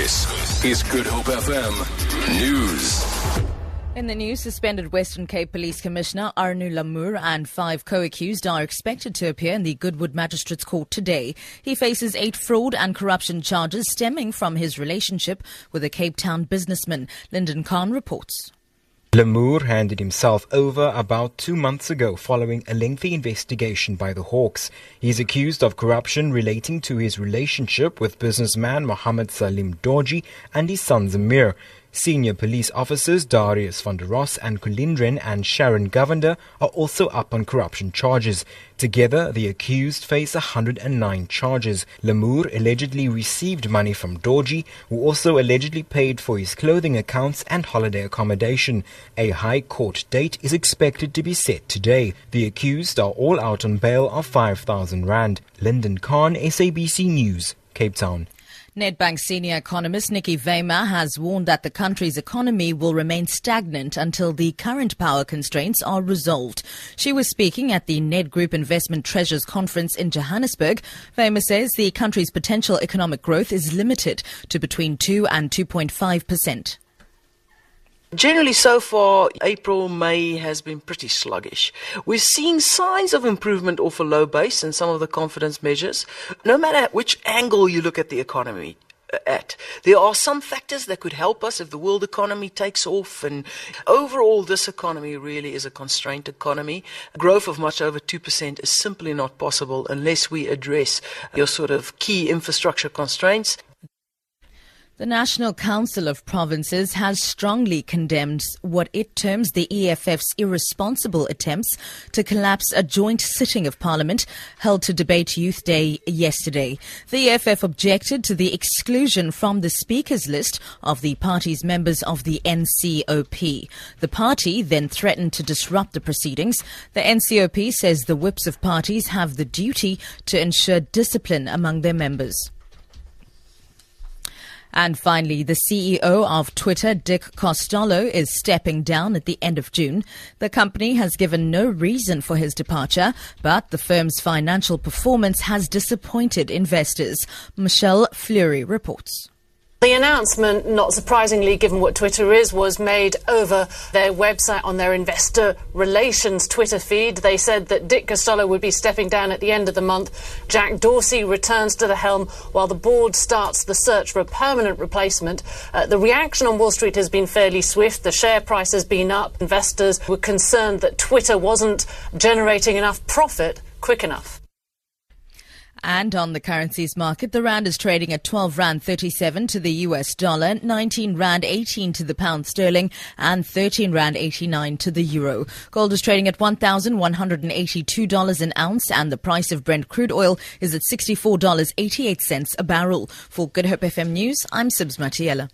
This is Good Hope FM News. In the news, suspended Western Cape Police Commissioner Arno Lamoer and five co-accused are expected to appear in the Goodwood Magistrates Court today. He faces eight fraud and corruption charges stemming from his relationship with a Cape Town businessman. Lyndon Khan reports. Lamoer handed himself over about two months ago following a lengthy investigation by the Hawks. He is accused of corruption relating to his relationship with businessman Mohammed Salim Dawjee and his son Zamir. Senior police officers Darius van der Ross and Kulindren and Sharon Govender are also up on corruption charges. Together, the accused face 109 charges. Lamoer allegedly received money from Dawjee, who also allegedly paid for his clothing accounts and holiday accommodation. A high court date is expected to be set today. The accused are all out on bail of 5,000 rand. Lyndon Khan, SABC News, Cape Town. Nedbank senior economist Nicky Weimar has warned that the country's economy will remain stagnant until the current power constraints are resolved. She was speaking at the Ned Group Investment Treasures Conference in Johannesburg. Weimar says the country's potential economic growth is limited to between 2 and 2.5 percent. Generally, so far, April, May has been pretty sluggish. We're seeing signs of improvement off a low base in some of the confidence measures. No matter which angle you look at the economy, uh, at. There are some factors that could help us if the world economy takes off. And overall, this economy really is a constrained economy. Growth of much over 2% is simply not possible unless we address your sort of key infrastructure constraints. The National Council of Provinces has strongly condemned what it terms the EFF's irresponsible attempts to collapse a joint sitting of Parliament held to debate Youth Day yesterday. The EFF objected to the exclusion from the Speaker's list of the party's members of the NCOP. The party then threatened to disrupt the proceedings. The NCOP says the whips of parties have the duty to ensure discipline among their members. And finally, the CEO of Twitter, Dick Costolo, is stepping down at the end of June. The company has given no reason for his departure, but the firm's financial performance has disappointed investors. Michelle Fleury reports. The announcement, not surprisingly given what Twitter is, was made over their website on their investor relations Twitter feed. They said that Dick Costolo would be stepping down at the end of the month. Jack Dorsey returns to the helm while the board starts the search for a permanent replacement. Uh, the reaction on Wall Street has been fairly swift. The share price has been up. Investors were concerned that Twitter wasn't generating enough profit quick enough. And on the currencies market, the rand is trading at 12 rand 37 to the US dollar, 19 rand 18 to the pound sterling, and 13 rand 89 to the euro. Gold is trading at $1,182 an ounce, and the price of Brent crude oil is at $64.88 a barrel. For Good Hope FM News, I'm Sibs Matiela.